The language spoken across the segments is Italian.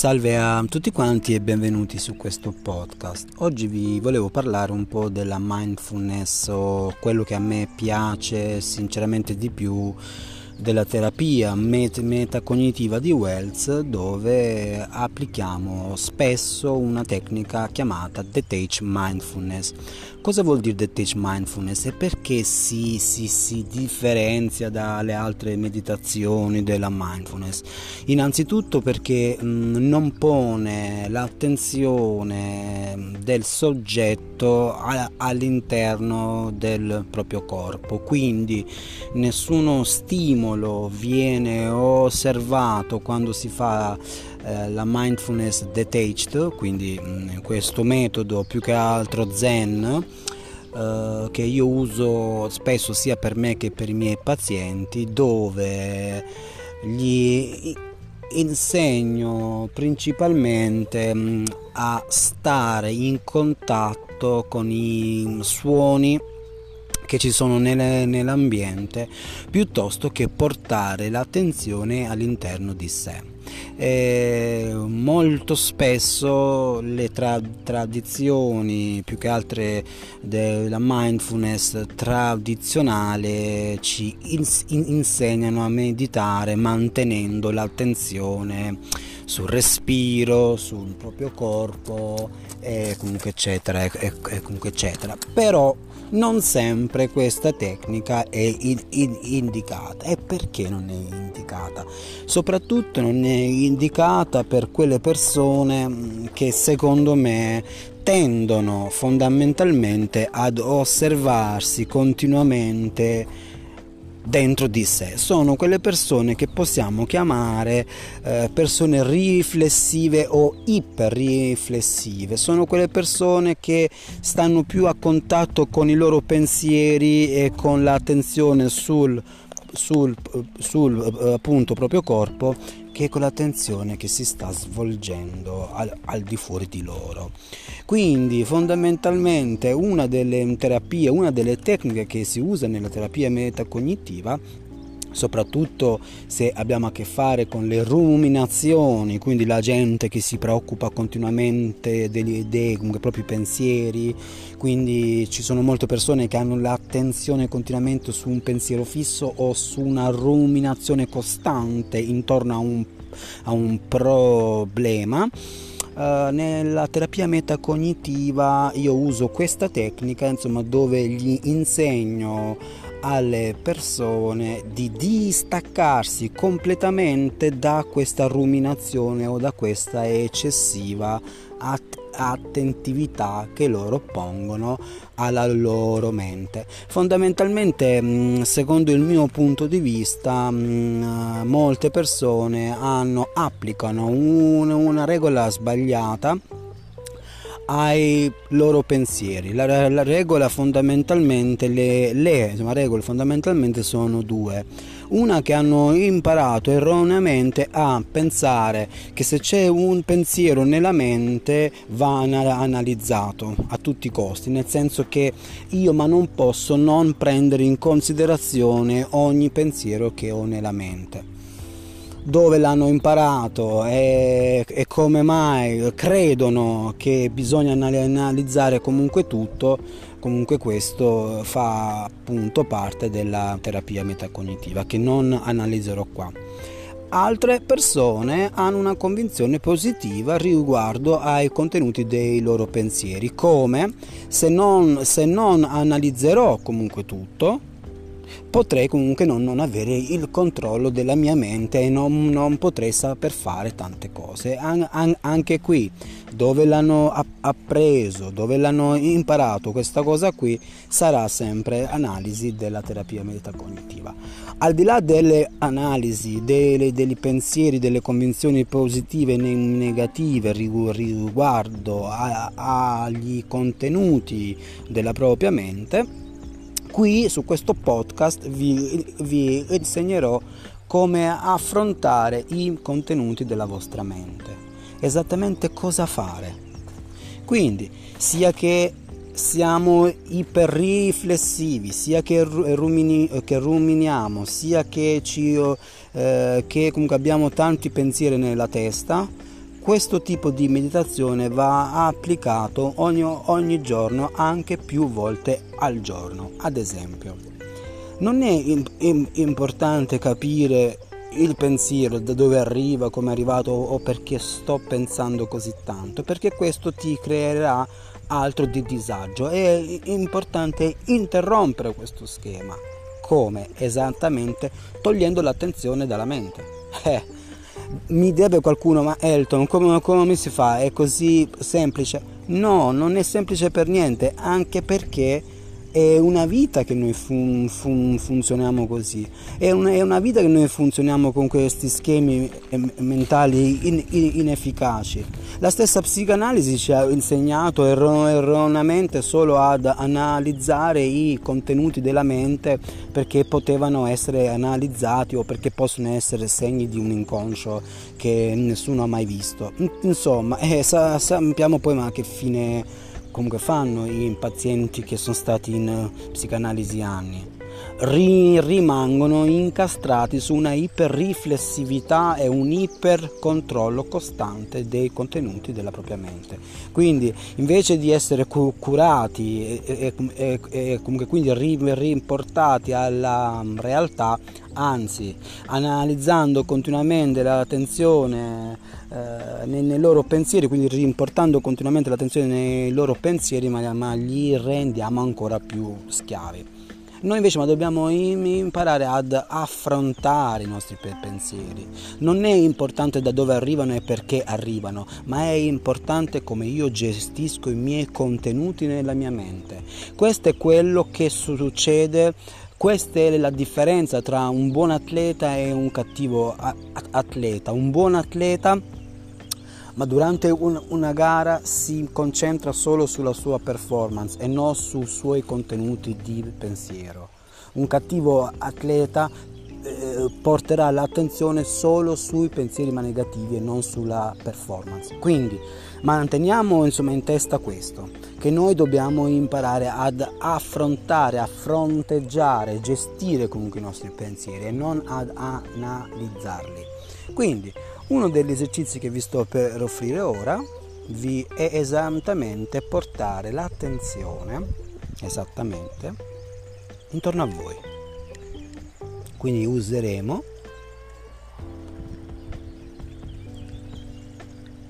Salve a tutti quanti e benvenuti su questo podcast. Oggi vi volevo parlare un po' della mindfulness o quello che a me piace sinceramente di più della terapia met- metacognitiva di Wells dove applichiamo spesso una tecnica chiamata Detach Mindfulness. Cosa vuol dire Detach Mindfulness e perché si, si, si differenzia dalle altre meditazioni della mindfulness? Innanzitutto perché mh, non pone l'attenzione del soggetto a- all'interno del proprio corpo, quindi nessuno stimolo viene osservato quando si fa la mindfulness detached, quindi mm, questo metodo più che altro zen eh, che io uso spesso sia per me che per i miei pazienti dove gli insegno principalmente mm, a stare in contatto con i suoni che ci sono nel, nell'ambiente piuttosto che portare l'attenzione all'interno di sé. E molto spesso le tra- tradizioni, più che altre della mindfulness tradizionale, ci ins- insegnano a meditare mantenendo l'attenzione sul respiro, sul proprio corpo e comunque eccetera e comunque eccetera. Però non sempre questa tecnica è in, in, indicata. E perché non è indicata? Soprattutto non è indicata per quelle persone mm, che secondo me tendono fondamentalmente ad osservarsi continuamente dentro di sé. Sono quelle persone che possiamo chiamare eh, persone riflessive o iperriflessive. Sono quelle persone che stanno più a contatto con i loro pensieri e con l'attenzione sul sul, sul eh, appunto proprio corpo che con l'attenzione che si sta svolgendo al, al, di fuori di loro. Quindi fondamentalmente una delle terapie, una delle tecniche che si usa nella terapia metacognitiva soprattutto se abbiamo a che fare con le ruminazioni, quindi la gente che si preoccupa continuamente delle idee, comunque i pensieri, quindi ci sono molte persone che hanno l'attenzione continuamente su un pensiero fisso o su una ruminazione costante intorno a un, a un problema. Uh, nella terapia metacognitiva io uso questa tecnica insomma dove gli insegno alle persone di distaccarsi completamente da questa ruminazione o da questa eccessiva att- attentività che loro pongono alla loro mente. Fondamentalmente, mm, secondo il mio punto di vista, mm, molte persone hanno, applicano un, una regola sbagliata ai loro pensieri. La, la regola fondamentalmente, le, le insomma, regole fondamentalmente sono due. Una che hanno imparato erroneamente a pensare che se c'è un pensiero nella mente va analizzato a tutti i costi, nel senso che io ma non posso non prendere in considerazione ogni pensiero che ho nella mente dove l'hanno imparato e, e, come mai credono che bisogna analizzare comunque tutto, comunque questo fa appunto parte della terapia metacognitiva che non analizzerò qua. Altre persone hanno una convinzione positiva riguardo ai contenuti dei loro pensieri, come se non, se non analizzerò comunque tutto, potrei comunque non, non, avere il controllo della mia mente e non, non potrei saper fare tante cose. An, an, anche qui, dove l'hanno appreso, dove l'hanno imparato questa cosa qui, sarà sempre analisi della terapia metacognitiva. Al di là delle analisi, delle, dei pensieri, delle convinzioni positive e negative riguardo agli contenuti della propria mente, Qui su questo podcast vi, vi insegnerò come affrontare i contenuti della vostra mente, esattamente cosa fare. Quindi, sia che siamo iperriflessivi, sia che, rumini, che ruminiamo, sia che, ci, eh, che abbiamo tanti pensieri nella testa, questo tipo di meditazione va applicato ogni, ogni giorno, anche più volte al giorno. Ad esempio, non è importante capire il pensiero da dove arriva, come è arrivato o perché sto pensando così tanto, perché questo ti creerà altro di disagio. È importante interrompere questo schema. Come? Esattamente togliendo l'attenzione dalla mente. Eh, mi deve qualcuno, ma Elton, come, come si fa? È così semplice? No, non è semplice per niente, anche perché è una vita che noi fun, fun, funzioniamo così, è una, è una, vita che noi funzioniamo con questi schemi mentali in, in, inefficaci. La stessa psicanalisi ci ha insegnato erroneamente solo ad analizzare i contenuti della mente perché potevano essere analizzati o perché possono essere segni di un inconscio che nessuno ha mai visto. Insomma, eh, sappiamo poi ma che fine comunque fanno i pazienti che sono stati in eh, psicanalisi anni. Ri- rimangono incastrati su una iperriflessività e un ipercontrollo costante dei contenuti della propria mente. Quindi invece di essere cu- curati e, e, e, comunque quindi rimportati alla mm, realtà, anzi analizzando continuamente l'attenzione eh, nei, loro pensieri, quindi rimportando continuamente l'attenzione nei loro pensieri, ma li rendiamo ancora più schiavi. Noi invece ma dobbiamo imparare ad affrontare i nostri pensieri. Non è importante da dove arrivano e perché arrivano, ma è importante come io gestisco i miei contenuti nella mia mente. Questo è quello che succede questa è la differenza tra un buon atleta e un cattivo atleta. Un buon atleta ma durante un, una gara si concentra solo sulla sua performance e non sui suoi contenuti di pensiero. Un cattivo atleta eh, porterà l'attenzione solo sui pensieri ma negativi e non sulla performance. Quindi manteniamo insomma in testa questo, che noi dobbiamo imparare ad affrontare, a fronteggiare, gestire comunque i nostri pensieri e non ad analizzarli. Quindi uno degli esercizi che vi sto per offrire ora vi è esattamente portare l'attenzione esattamente intorno a voi. Quindi useremo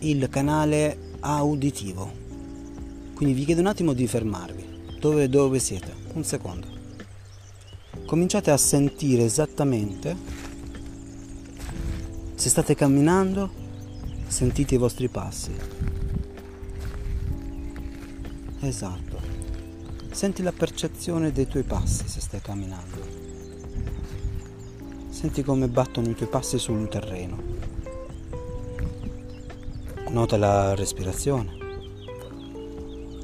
il canale auditivo. Quindi vi chiedo un attimo di fermarvi. Dove, dove siete? Un secondo. Cominciate a sentire esattamente se state camminando, sentite i vostri passi. Esatto. Senti la percezione dei tuoi passi se stai camminando. Senti come battono i tuoi passi sul terreno. Nota la respirazione.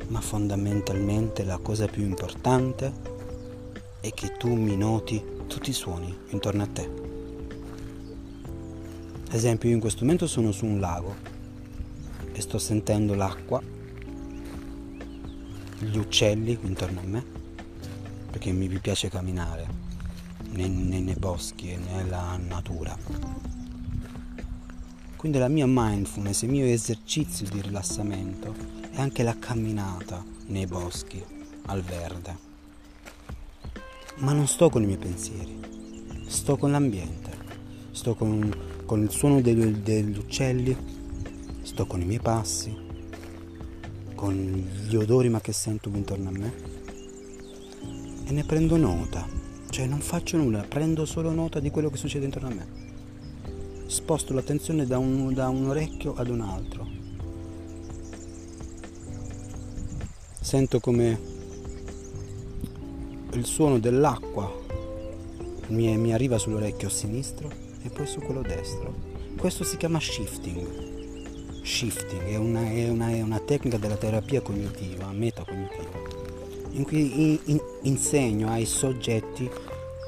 Ma fondamentalmente la cosa più importante è che tu mi noti tutti i suoni intorno a te. Esempio io in questo momento sono su un lago e sto sentendo l'acqua, gli uccelli intorno a me, perché mi piace camminare nei, nei, nei boschi e nella natura. Quindi la mia mindfulness, il mio esercizio di rilassamento è anche la camminata nei boschi, al verde. Ma non sto con i miei pensieri, sto con l'ambiente, sto con con il suono degli, degli uccelli, sto con i miei passi, con gli odori ma che sento intorno a me e ne prendo nota, cioè non faccio nulla, prendo solo nota di quello che succede intorno a me. Sposto l'attenzione da un, da un orecchio ad un altro. Sento come il suono dell'acqua mi, mi arriva sull'orecchio sinistro e poi su quello destro. Questo si chiama shifting. Shifting è una, è una, è una tecnica della terapia cognitiva, metacognitiva, in cui in, in, insegno ai soggetti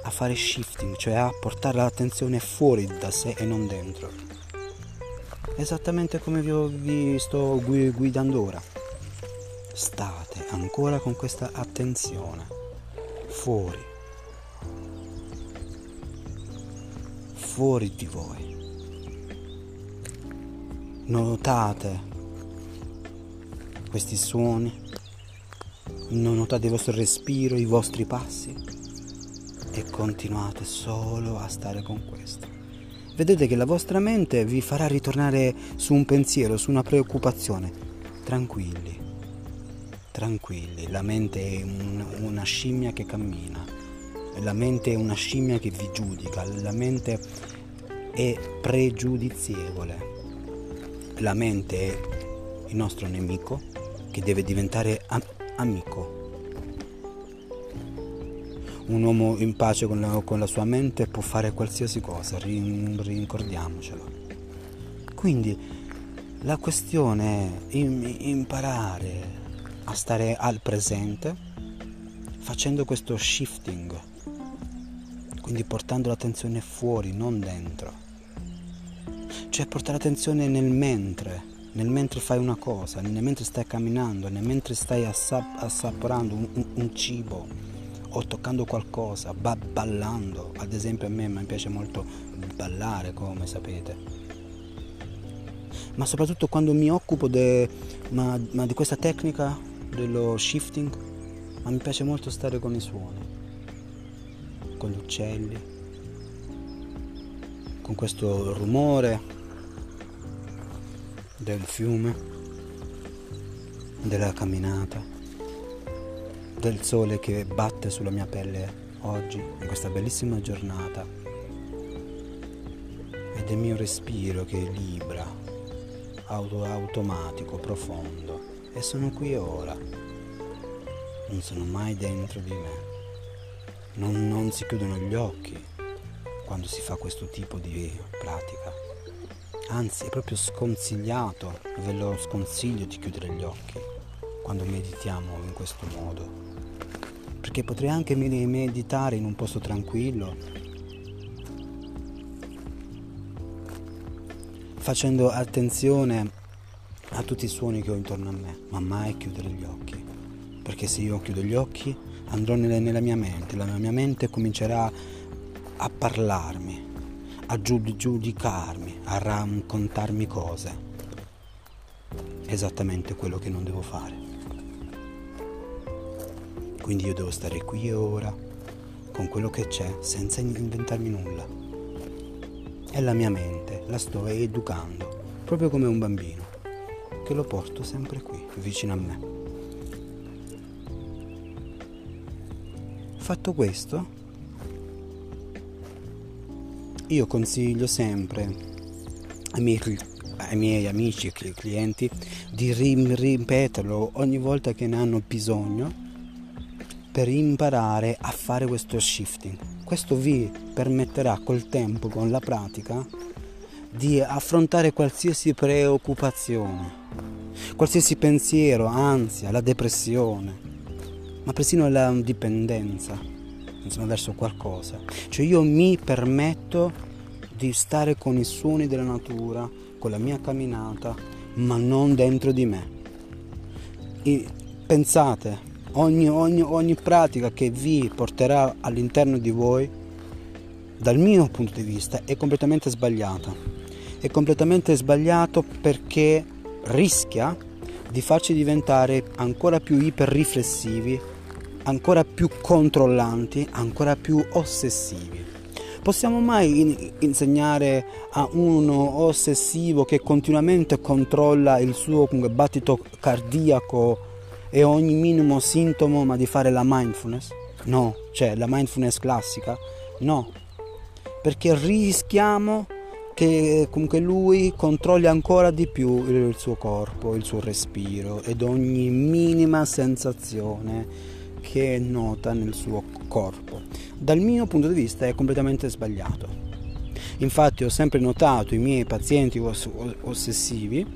a fare shifting, cioè a portare l'attenzione fuori da sé e non dentro. Esattamente come vi, vi sto guidando ora. State ancora con questa attenzione fuori fuori di voi. notate questi suoni, notate il vostro respiro, i vostri passi e continuate solo a stare con questo. Vedete che la vostra mente vi farà ritornare su un pensiero, su una preoccupazione. Tranquilli, tranquilli, la mente è un, una scimmia che cammina, la mente è una scimmia che vi giudica, la mente è pregiudizievole, la mente è il nostro nemico che deve diventare am- amico. Un uomo in pace con la, con la, sua mente può fare qualsiasi cosa, ricordiamocelo. Quindi la questione è imparare a stare al presente facendo questo shifting, quindi portando l'attenzione fuori, non dentro. Cioè portare l'attenzione nel mentre, nel mentre fai una cosa, nel mentre stai camminando, nel mentre stai assap- assaporando un, un, un, cibo o toccando qualcosa, ba- ballando. Ad esempio a me mi piace molto ballare, come sapete. Ma soprattutto quando mi occupo de, ma, ma di questa tecnica dello shifting, ma mi piace molto stare con i suoni, con gli uccelli, con questo rumore del fiume, della camminata, del sole che batte sulla mia pelle oggi, in questa bellissima giornata, e del mio respiro che libra, auto, automatico, profondo. E sono qui ora. Non sono mai dentro di me. Non, non si chiudono gli occhi quando si fa questo tipo di pratica. Anzi è proprio sconsigliato, ve lo sconsiglio di chiudere gli occhi quando meditiamo in questo modo, perché potrei anche meditare in un posto tranquillo, facendo attenzione a tutti i suoni che ho intorno a me, ma mai chiudere gli occhi, perché se io chiudo gli occhi andrò nella mia mente, la mia mente comincerà a parlarmi a giudicarmi, a raccontarmi cose. Esattamente quello che non devo fare. Quindi io devo stare qui e ora, con quello che c'è, senza inventarmi nulla. E la mia mente la sto educando, proprio come un bambino, che lo porto sempre qui, vicino a me. Fatto questo, io consiglio sempre ai miei, ai miei amici e clienti di ripeterlo ogni volta che ne hanno bisogno per imparare a fare questo shifting. Questo vi permetterà col tempo, con la pratica, di affrontare qualsiasi preoccupazione, qualsiasi pensiero, ansia, la depressione, ma persino la dipendenza insomma, verso qualcosa. Cioè io mi permetto di stare con i suoni della natura, con la mia camminata, ma non dentro di me. E pensate, ogni, ogni, ogni pratica che vi porterà all'interno di voi, dal mio punto di vista, è completamente sbagliata. È completamente sbagliato perché rischia di farci diventare ancora più iperriflessivi ancora più controllanti, ancora più ossessivi. Possiamo mai in- insegnare a uno ossessivo che continuamente controlla il suo battito cardiaco e ogni minimo sintomo ma di fare la mindfulness? No, cioè la mindfulness classica? No, perché rischiamo che comunque lui controlli ancora di più il suo corpo, il suo respiro ed ogni minima sensazione che nota nel suo corpo. Dal mio punto di vista è completamente sbagliato. Infatti ho sempre notato i miei pazienti ossessivi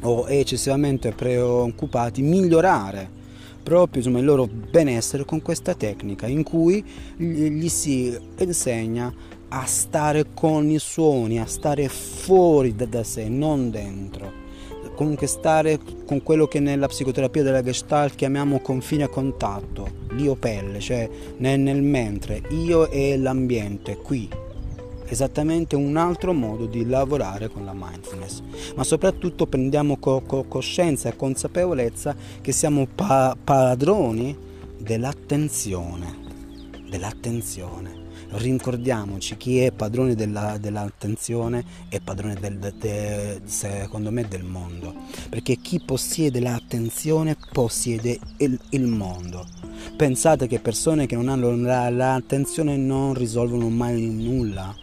o eccessivamente preoccupati migliorare proprio insomma, il loro benessere con questa tecnica in cui gli si insegna a stare con i suoni, a stare fuori da, da sé, non dentro comunque stare con quello che nella psicoterapia della Gestalt chiamiamo confine a contatto, l'io pelle, cioè nel, nel mentre, io e l'ambiente, qui, esattamente un altro modo di lavorare con la mindfulness, ma soprattutto prendiamo co- co- coscienza e consapevolezza che siamo pa- padroni dell'attenzione, dell'attenzione. Ricordiamoci chi è padrone della, dell'attenzione è padrone del, de, secondo me del mondo, perché chi possiede l'attenzione possiede il, il mondo. Pensate che persone che non hanno la, l'attenzione non risolvono mai nulla,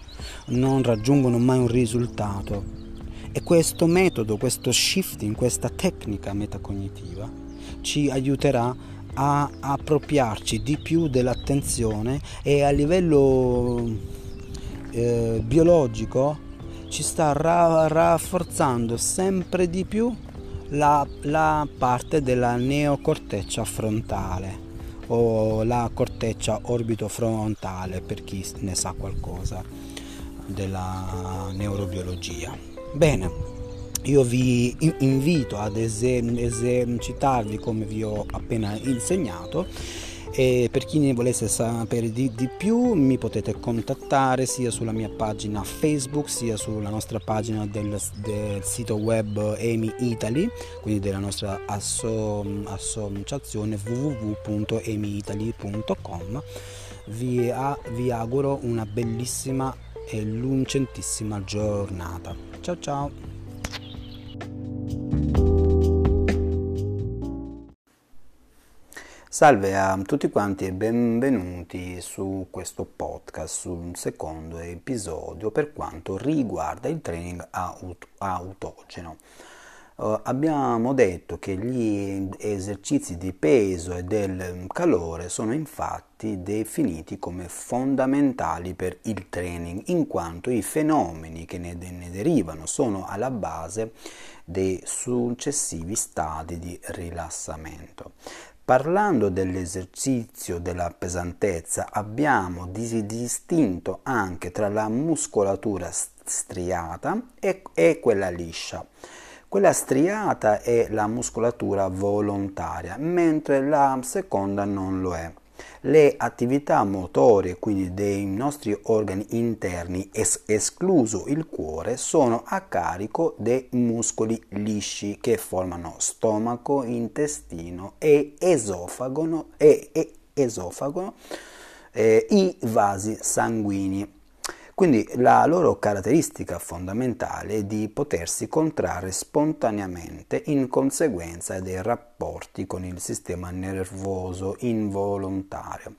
non raggiungono mai un risultato. E questo metodo, questo shifting, questa tecnica metacognitiva ci aiuterà a appropriarci di più dell'attenzione e a livello eh, biologico ci sta ra- rafforzando sempre di più la, la parte della neocorteccia frontale o la corteccia orbitofrontale per chi ne sa qualcosa della neurobiologia. Bene, io vi invito ad esercitarvi come vi ho appena insegnato. E per chi ne volesse sapere di, di, più mi potete contattare sia sulla mia pagina Facebook sia sulla nostra pagina del, del sito web EMI Italy quindi della nostra asso, associazione www.emiitaly.com vi, vi auguro una bellissima e lucentissima giornata. Ciao ciao Salve a tutti quanti e benvenuti su questo podcast, sul secondo episodio per quanto riguarda il training aut- autogeno. Uh, abbiamo detto che gli esercizi di peso e del calore sono infatti definiti come fondamentali per il training, in quanto i fenomeni che ne, ne derivano sono alla base dei successivi stadi di rilassamento. Parlando dell'esercizio della pesantezza, abbiamo distinto anche tra la muscolatura striata e, e quella liscia. Quella striata è la muscolatura volontaria, mentre la seconda non lo è le attività motorie, quindi dei nostri organi interni, es- escluso il cuore, sono a carico dei muscoli lisci che formano stomaco, intestino e esofago, e, e esofago eh, i vasi sanguigni. Quindi la loro caratteristica fondamentale è di potersi contrarre spontaneamente in conseguenza dei rapporti con il sistema nervoso involontario.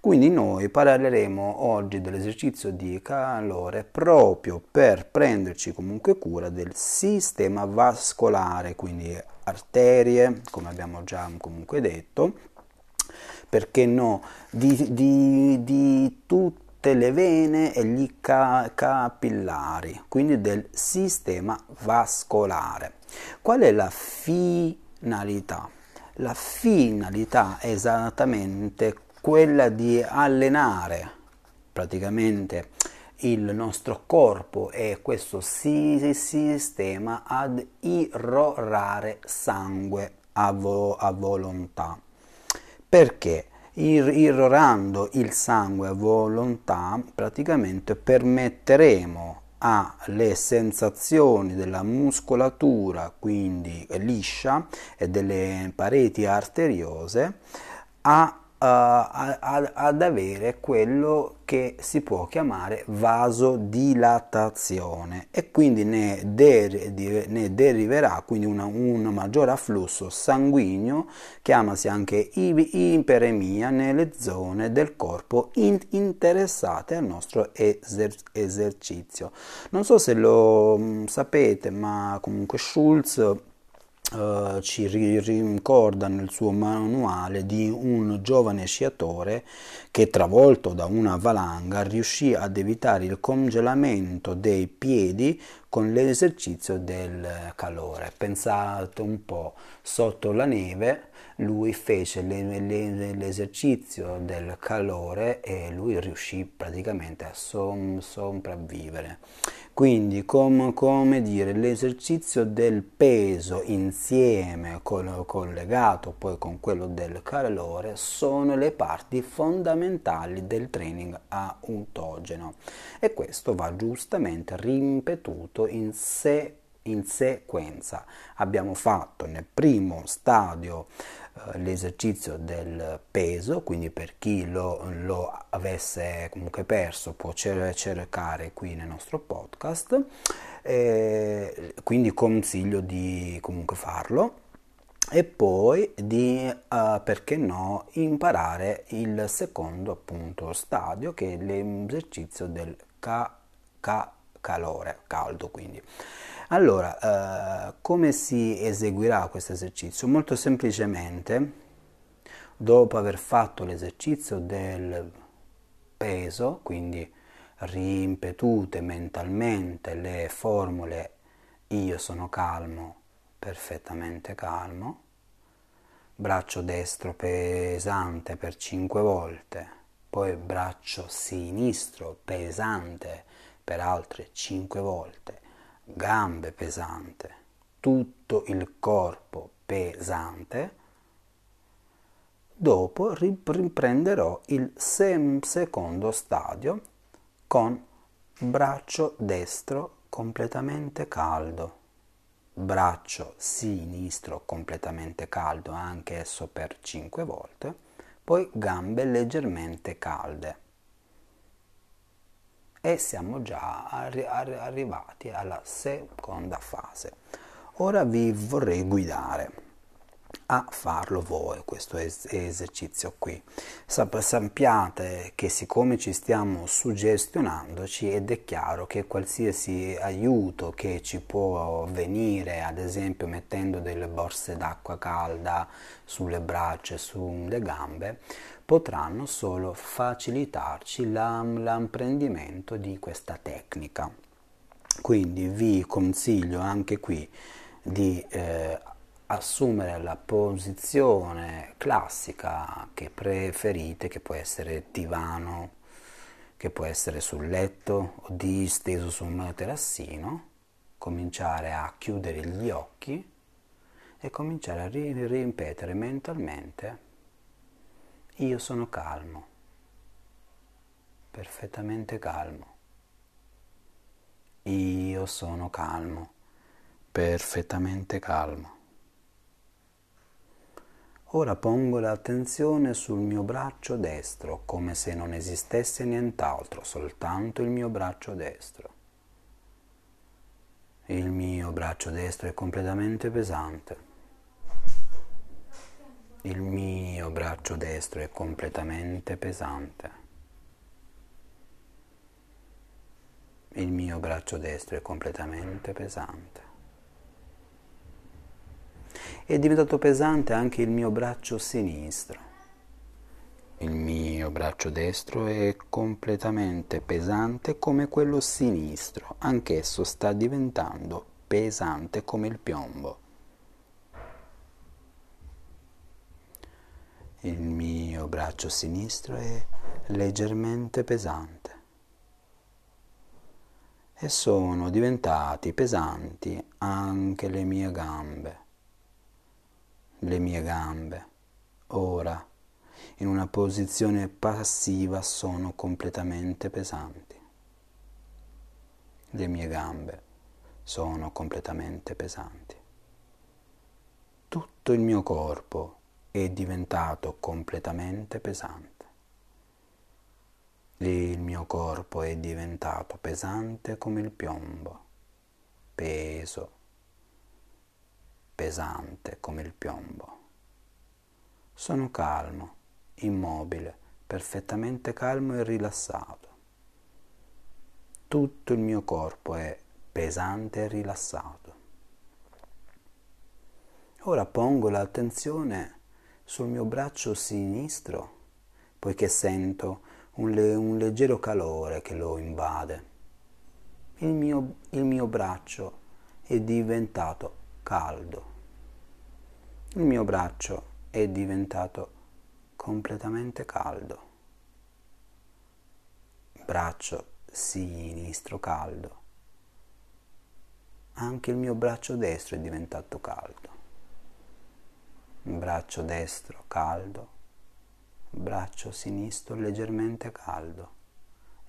Quindi noi parleremo oggi dell'esercizio di calore proprio per prenderci comunque cura del sistema vascolare, quindi arterie, come abbiamo già comunque detto, perché no, di, di, di tutti tutte le vene e gli ca- capillari, quindi del sistema vascolare. Qual è la finalità? La finalità è esattamente quella di allenare praticamente il nostro corpo e questo sistema ad irrorare sangue a, vo- a volontà. Perché? Irrorando il sangue a volontà, praticamente permetteremo alle sensazioni della muscolatura, quindi liscia, e delle pareti arteriose, a uh, ad avere quello che si può chiamare vasodilatazione e quindi ne, der- ne deriverà quindi una, un maggiore afflusso sanguigno, chiamasi anche iperemia nelle zone del corpo in- interessate al nostro eser- esercizio. Non so se lo mh, mm, sapete, ma comunque Schulz Uh, ci ricorda nel suo manuale di un giovane sciatore che travolto da una valanga riuscì ad evitare il congelamento dei piedi con l'esercizio del calore. Pensate un po', sotto la neve lui fece le, le, l'esercizio del calore e lui riuscì praticamente a som, sopravvivere. Quindi, com, come dire, l'esercizio del peso insieme col, collegato poi con quello del calore sono le parti fondamentali del training autogeno e questo va giustamente ripetuto in sé in sequenza. Abbiamo fatto nel primo stadio l'esercizio del peso, quindi per chi lo, lo, avesse comunque perso può cercare qui nel nostro podcast, eh, quindi consiglio di comunque farlo e poi di, uh, perché no, imparare il secondo appunto stadio che è l'esercizio del ca- ca- calore, caldo quindi. Allora, eh, come si eseguirà questo esercizio? Molto semplicemente, dopo aver fatto l'esercizio del peso, quindi ripetute mentalmente le formule io sono calmo, perfettamente calmo, braccio destro pesante per 5 volte, poi braccio sinistro pesante per altre 5 volte gambe pesante, tutto il corpo pesante, dopo riprenderò il secondo stadio con braccio destro completamente caldo, braccio sinistro completamente caldo, anche esso per 5 volte, poi gambe leggermente calde e siamo già arri- arrivati alla seconda fase. Ora vi vorrei guidare a farlo voi questo es- esercizio qui. Sap- sappiate che siccome ci stiamo suggestionandoci ed è chiaro che qualsiasi aiuto che ci può venire, ad esempio mettendo delle borse d'acqua calda sulle braccia sulle gambe, potranno solo facilitarci l'apprendimento di questa tecnica. Quindi vi consiglio anche qui di eh, assumere la posizione classica che preferite, che può essere divano, che può essere sul letto o disteso su un materassino, cominciare a chiudere gli occhi e cominciare a ripetere mentalmente io sono calmo, perfettamente calmo. Io sono calmo, perfettamente calmo. Ora pongo l'attenzione sul mio braccio destro, come se non esistesse nient'altro, soltanto il mio braccio destro. Il mio braccio destro è completamente pesante. Il mio braccio destro è completamente pesante. Il mio braccio destro è completamente pesante. È diventato pesante anche il mio braccio sinistro. Il mio braccio destro è completamente pesante come quello sinistro, anch'esso sta diventando pesante come il piombo. Il mio braccio sinistro è leggermente pesante e sono diventati pesanti anche le mie gambe. Le mie gambe ora in una posizione passiva sono completamente pesanti. Le mie gambe sono completamente pesanti. Tutto il mio corpo è diventato completamente pesante. Il mio corpo è diventato pesante come il piombo, peso, pesante come il piombo. Sono calmo, immobile, perfettamente calmo e rilassato. Tutto il mio corpo è pesante e rilassato. Ora pongo l'attenzione sul mio braccio sinistro, poiché sento un, le- un leggero calore che lo invade. il mio, il mio braccio è diventato caldo. Il mio braccio è diventato completamente caldo. Braccio sinistro caldo. Anche il mio braccio destro è diventato caldo. Braccio destro caldo. Braccio sinistro leggermente caldo.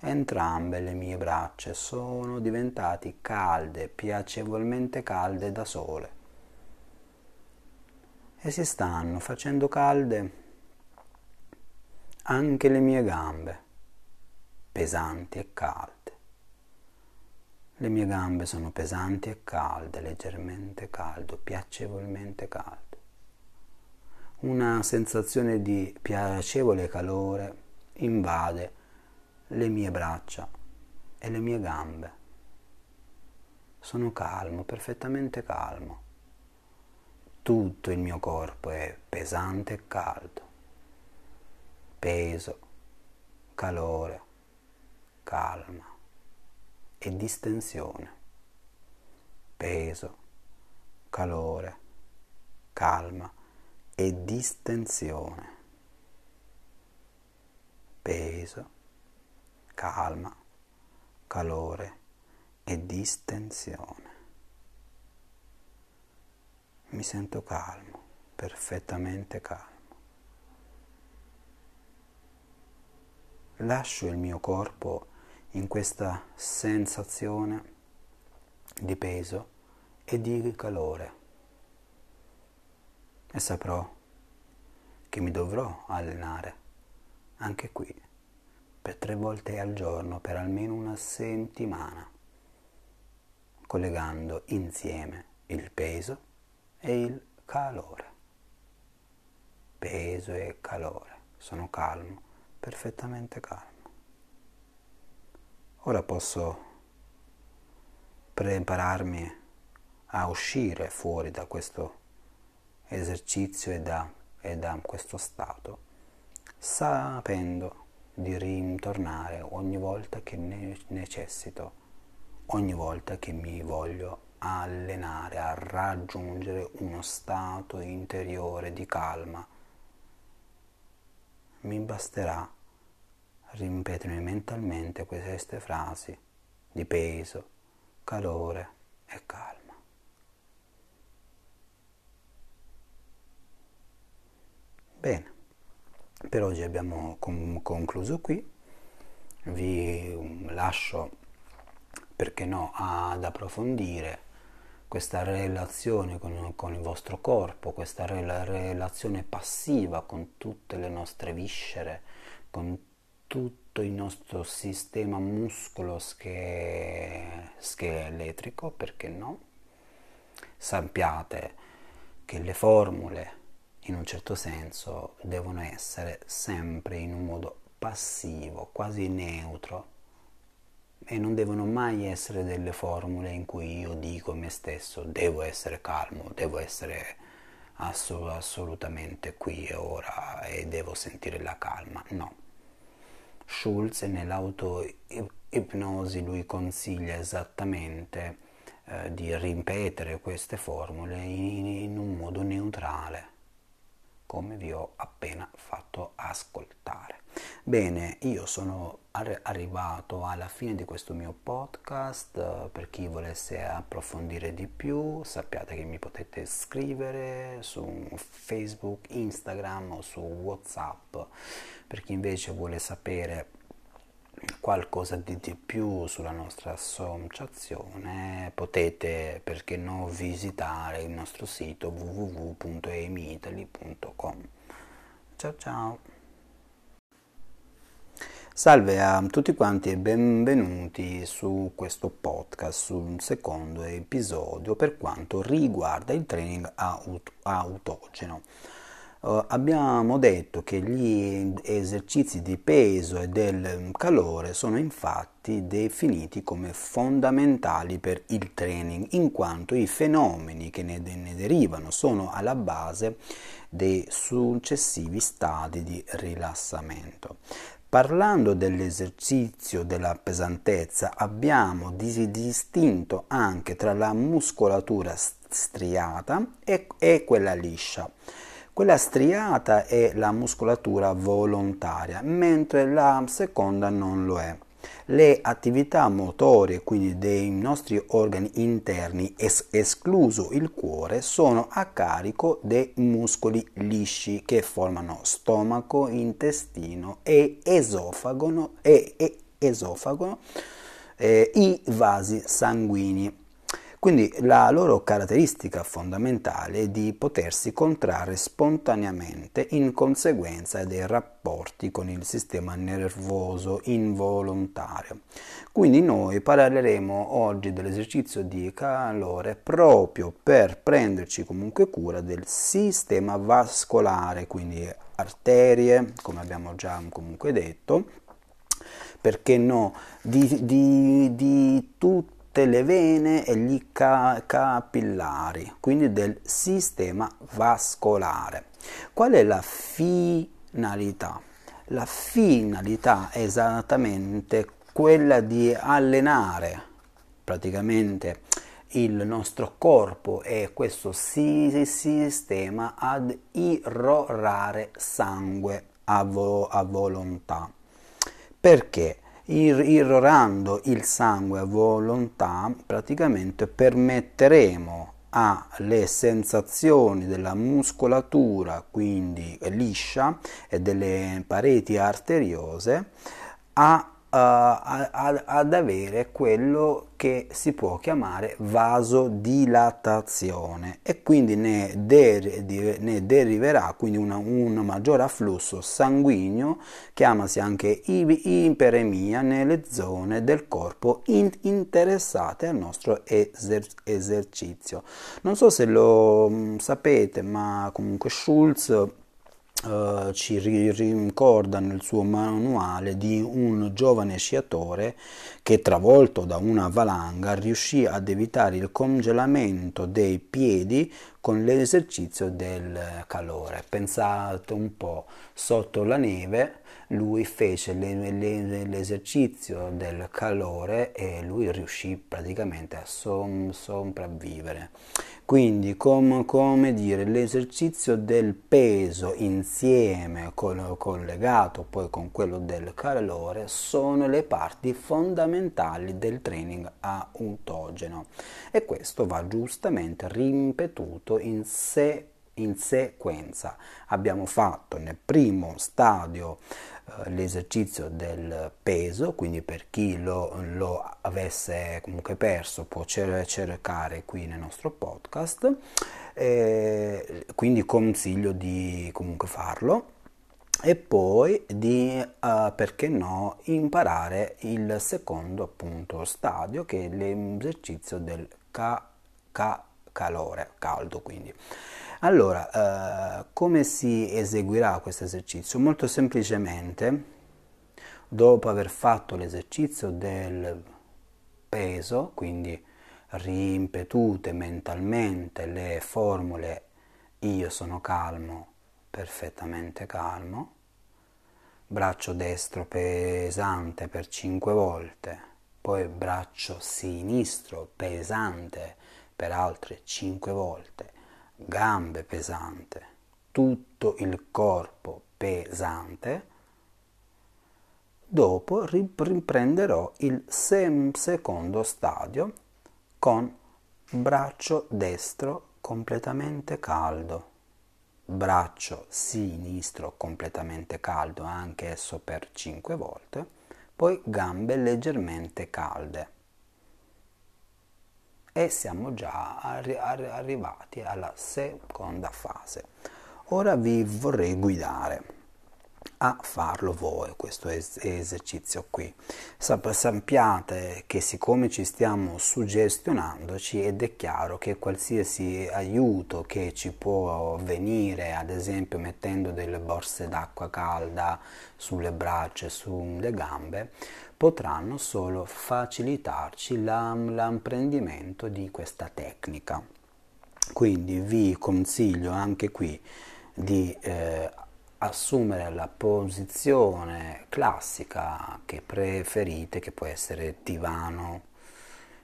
Entrambe le mie braccia sono diventate calde, piacevolmente calde da sole. E si stanno facendo calde anche le mie gambe, pesanti e calde. Le mie gambe sono pesanti e calde, leggermente caldo, piacevolmente caldo. Una sensazione di piacevole calore invade le mie braccia e le mie gambe. Sono calmo, perfettamente calmo. Tutto il mio corpo è pesante e caldo. Peso, calore, calma e distensione. Peso, calore, calma e distensione. Peso, calma, calore e distensione. Mi sento calmo, perfettamente calmo. Lascio il mio corpo in questa sensazione di peso e di calore e saprò che mi dovrò allenare anche qui per tre volte al giorno per almeno una settimana, collegando insieme il peso e il calore. Peso e calore, sono calmo, perfettamente calmo. Ora posso prepararmi a uscire fuori da questo esercizio e da, e da questo stato, sapendo di ritornare ogni volta che ne necessito, ogni volta che mi voglio allenare a raggiungere uno stato interiore di calma. Mi basterà ripetermi mentalmente queste frasi di peso, calore e calma. Bene. Per oggi abbiamo concluso qui, vi lascio, perché no, ad approfondire questa relazione con, con il vostro corpo, questa relazione passiva con tutte le nostre viscere, con tutto il nostro sistema muscolo scheletrico, perché no? Sappiate che le formule in un certo senso devono essere sempre in un modo passivo, quasi neutro e non devono mai essere delle formule in cui io dico a me stesso devo essere calmo, devo essere assolut- assolutamente qui e ora e devo sentire la calma. No. Schulz nell'auto-ipnosi lui consiglia esattamente eh, di ripetere queste formule in, in un modo neutrale come vi ho appena fatto ascoltare. Bene, io sono arrivato alla fine di questo mio podcast, per chi volesse approfondire di più sappiate che mi potete scrivere su Facebook, Instagram o su Whatsapp, per chi invece vuole sapere qualcosa di, di, più sulla nostra associazione potete perché no visitare il nostro sito www.emitali.com ciao ciao Salve a tutti quanti e benvenuti su questo podcast, sul secondo episodio per quanto riguarda il training aut- autogeno. Uh, abbiamo detto che gli esercizi di peso e del calore sono infatti definiti come fondamentali per il training, in quanto i fenomeni che ne, ne derivano sono alla base dei successivi stadi di rilassamento. Parlando dell'esercizio della pesantezza, abbiamo distinto anche tra la muscolatura striata e, e quella liscia. Quella striata è la muscolatura volontaria, mentre la seconda non lo è. Le attività motorie, quindi dei nostri organi interni, es- escluso il cuore, sono a carico dei muscoli lisci che formano stomaco, intestino e esofago, e, e esofago eh, i vasi sanguigni. Quindi la loro caratteristica fondamentale è di potersi contrarre spontaneamente in conseguenza dei rapporti con il sistema nervoso involontario. Quindi noi parleremo oggi dell'esercizio di calore proprio per prenderci comunque cura del sistema vascolare, quindi arterie, come abbiamo già comunque detto, perché no, di, di, di tutto tutte le vene e gli capillari, quindi del sistema vascolare. Qual è la finalità? La finalità è esattamente quella di allenare praticamente il nostro corpo e questo sistema ad irrorare sangue a, vo- a volontà. Perché? Irrorando il sangue a volontà, praticamente permetteremo alle sensazioni della muscolatura, quindi liscia, e delle pareti arteriose, a uh, ad avere quello che si può chiamare vasodilatazione e quindi ne, der- ne deriverà quindi una, un maggiore afflusso sanguigno, chiamasi anche iperemia nelle zone del corpo in- interessate al nostro eser- esercizio. Non so se lo mh, mm, sapete, ma comunque Schulz Uh, ci ricorda nel suo manuale di un giovane sciatore che travolto da una valanga riuscì ad evitare il congelamento dei piedi con l'esercizio del calore. Pensate un po', sotto la neve lui fece le, le, l'esercizio del calore e lui riuscì praticamente a som, sopravvivere. Quindi, com, come dire, l'esercizio del peso insieme col, collegato poi con quello del calore sono le parti fondamentali del training autogeno e questo va giustamente ripetuto in sé in sequenza. Abbiamo fatto nel primo stadio eh, l'esercizio del peso, quindi per chi lo, lo, avesse comunque perso può cercare qui nel nostro podcast, eh, quindi consiglio di comunque farlo e poi di, uh, perché no, imparare il secondo appunto stadio che è l'esercizio del ca- ca- calore, caldo quindi. Allora, eh, come si eseguirà questo esercizio? Molto semplicemente, dopo aver fatto l'esercizio del peso, quindi ripetute mentalmente le formule io sono calmo, perfettamente calmo, braccio destro pesante per 5 volte, poi braccio sinistro pesante per altre 5 volte gambe pesante, tutto il corpo pesante, dopo riprenderò il secondo stadio con braccio destro completamente caldo, braccio sinistro completamente caldo, anche esso per 5 volte, poi gambe leggermente calde e siamo già arri- arrivati alla seconda fase. Ora vi vorrei guidare a farlo voi questo es- esercizio qui. Sap- sappiate che siccome ci stiamo suggestionandoci ed è chiaro che qualsiasi aiuto che ci può venire, ad esempio mettendo delle borse d'acqua calda sulle braccia e sulle gambe, potranno solo facilitarci l'apprendimento di questa tecnica. Quindi vi consiglio anche qui di eh, assumere la posizione classica che preferite, che può essere divano,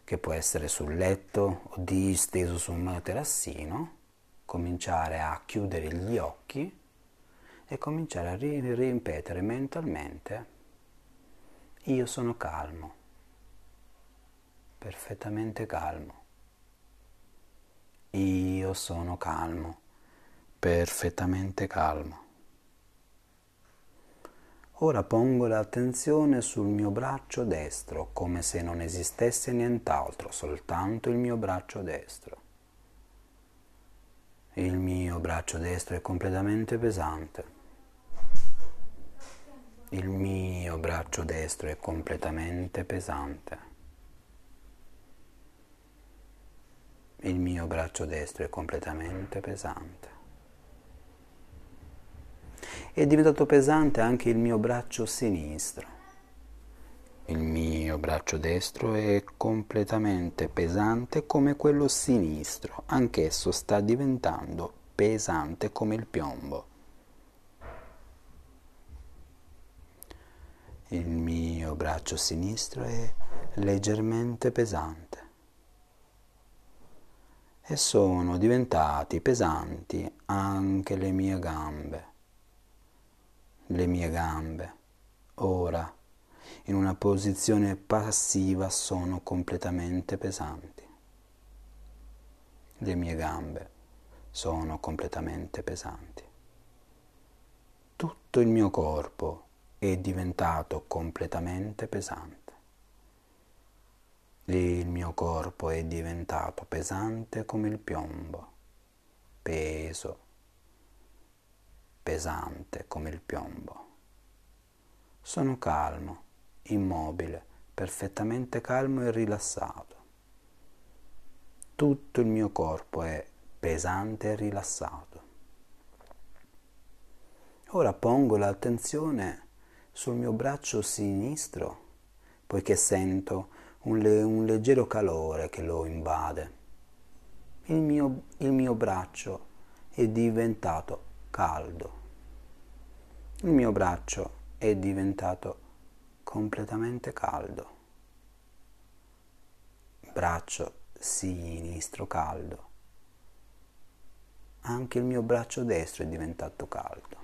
che può essere sul letto o disteso su un materassino, cominciare a chiudere gli occhi e cominciare a ripetere mentalmente io sono calmo, perfettamente calmo. Io sono calmo, perfettamente calmo. Ora pongo l'attenzione sul mio braccio destro, come se non esistesse nient'altro, soltanto il mio braccio destro. Il mio braccio destro è completamente pesante. Il mio braccio destro è completamente pesante. Il mio braccio destro è completamente pesante. È diventato pesante anche il mio braccio sinistro. Il mio braccio destro è completamente pesante come quello sinistro, anch'esso sta diventando pesante come il piombo. Il mio braccio sinistro è leggermente pesante e sono diventati pesanti anche le mie gambe. Le mie gambe ora in una posizione passiva sono completamente pesanti. Le mie gambe sono completamente pesanti. Tutto il mio corpo è diventato completamente pesante. Il mio corpo è diventato pesante come il piombo, peso, pesante come il piombo. Sono calmo, immobile, perfettamente calmo e rilassato. Tutto il mio corpo è pesante e rilassato. Ora pongo l'attenzione sul mio braccio sinistro, poiché sento un, le- un leggero calore che lo invade. Il mio, il mio braccio è diventato caldo. Il mio braccio è diventato completamente caldo. Braccio sinistro caldo. Anche il mio braccio destro è diventato caldo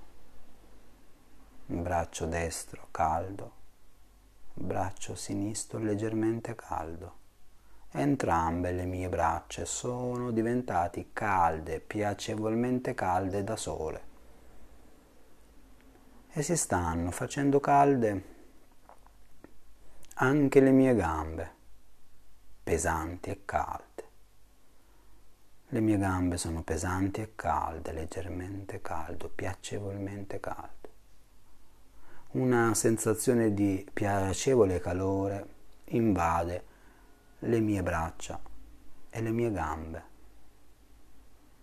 braccio destro caldo, braccio sinistro leggermente caldo. Entrambe le mie braccia sono diventate calde, piacevolmente calde da sole. E si stanno facendo calde anche le mie gambe, pesanti e calde. Le mie gambe sono pesanti e calde, leggermente caldo, piacevolmente caldo una sensazione di piacevole calore invade le mie braccia e le mie gambe.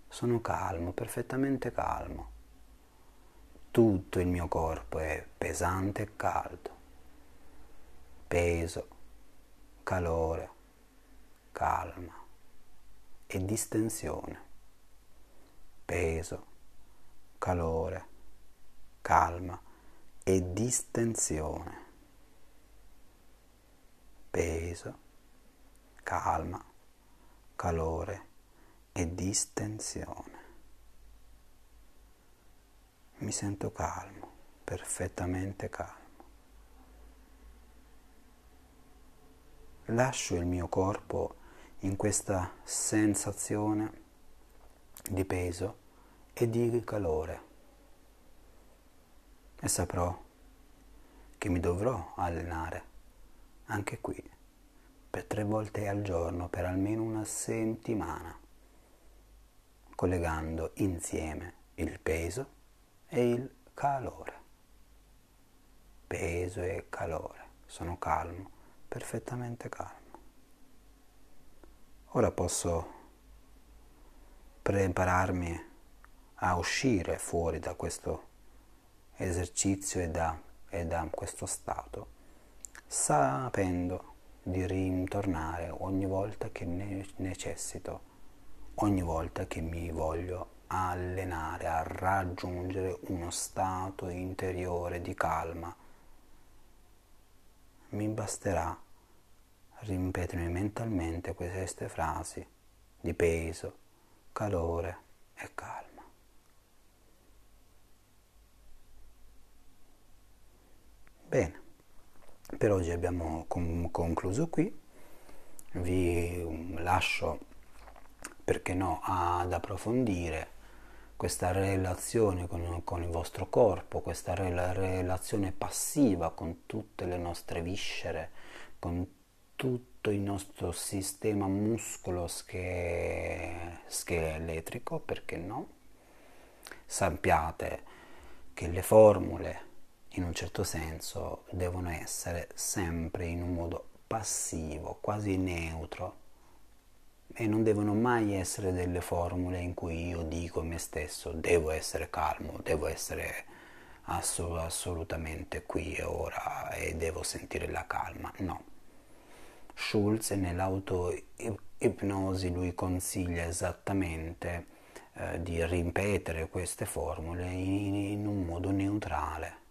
Sono calmo, perfettamente calmo. Tutto il mio corpo è pesante e caldo. Peso, calore, calma e distensione. Peso, calore, calma e distensione, peso, calma, calore e distensione. Mi sento calmo, perfettamente calmo. Lascio il mio corpo in questa sensazione di peso e di calore e saprò che mi dovrò allenare anche qui per tre volte al giorno per almeno una settimana, collegando insieme il peso e il calore. Peso e calore, sono calmo, perfettamente calmo. Ora posso prepararmi a uscire fuori da questo esercizio e da, e da questo stato, sapendo di ritornare ogni volta che ne necessito, ogni volta che mi voglio allenare a raggiungere uno stato interiore di calma. Mi basterà ripetermi mentalmente queste frasi di peso, calore e calma. Bene, per oggi abbiamo concluso qui, vi lascio perché no ad approfondire questa relazione con, con, il vostro corpo, questa relazione passiva con tutte le nostre viscere, con tutto il nostro sistema muscolo scheletrico, perché no? Sappiate che le formule in un certo senso devono essere sempre in un modo passivo, quasi neutro e non devono mai essere delle formule in cui io dico a me stesso devo essere calmo, devo essere assolutamente qui e ora e devo sentire la calma. No. Schulz nell'auto-ipnosi lui consiglia esattamente eh, di ripetere queste formule in, in un modo neutrale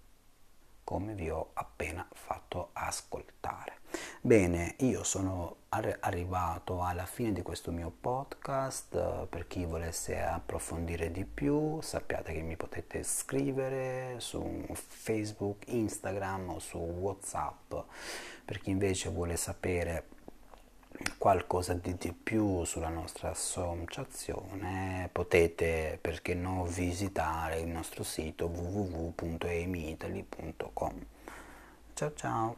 come vi ho appena fatto ascoltare. Bene, io sono arrivato alla fine di questo mio podcast, per chi volesse approfondire di più sappiate che mi potete scrivere su Facebook, Instagram o su Whatsapp, per chi invece vuole sapere qualcosa di, di, più sulla nostra associazione potete perché no visitare il nostro sito www.emitali.com ciao ciao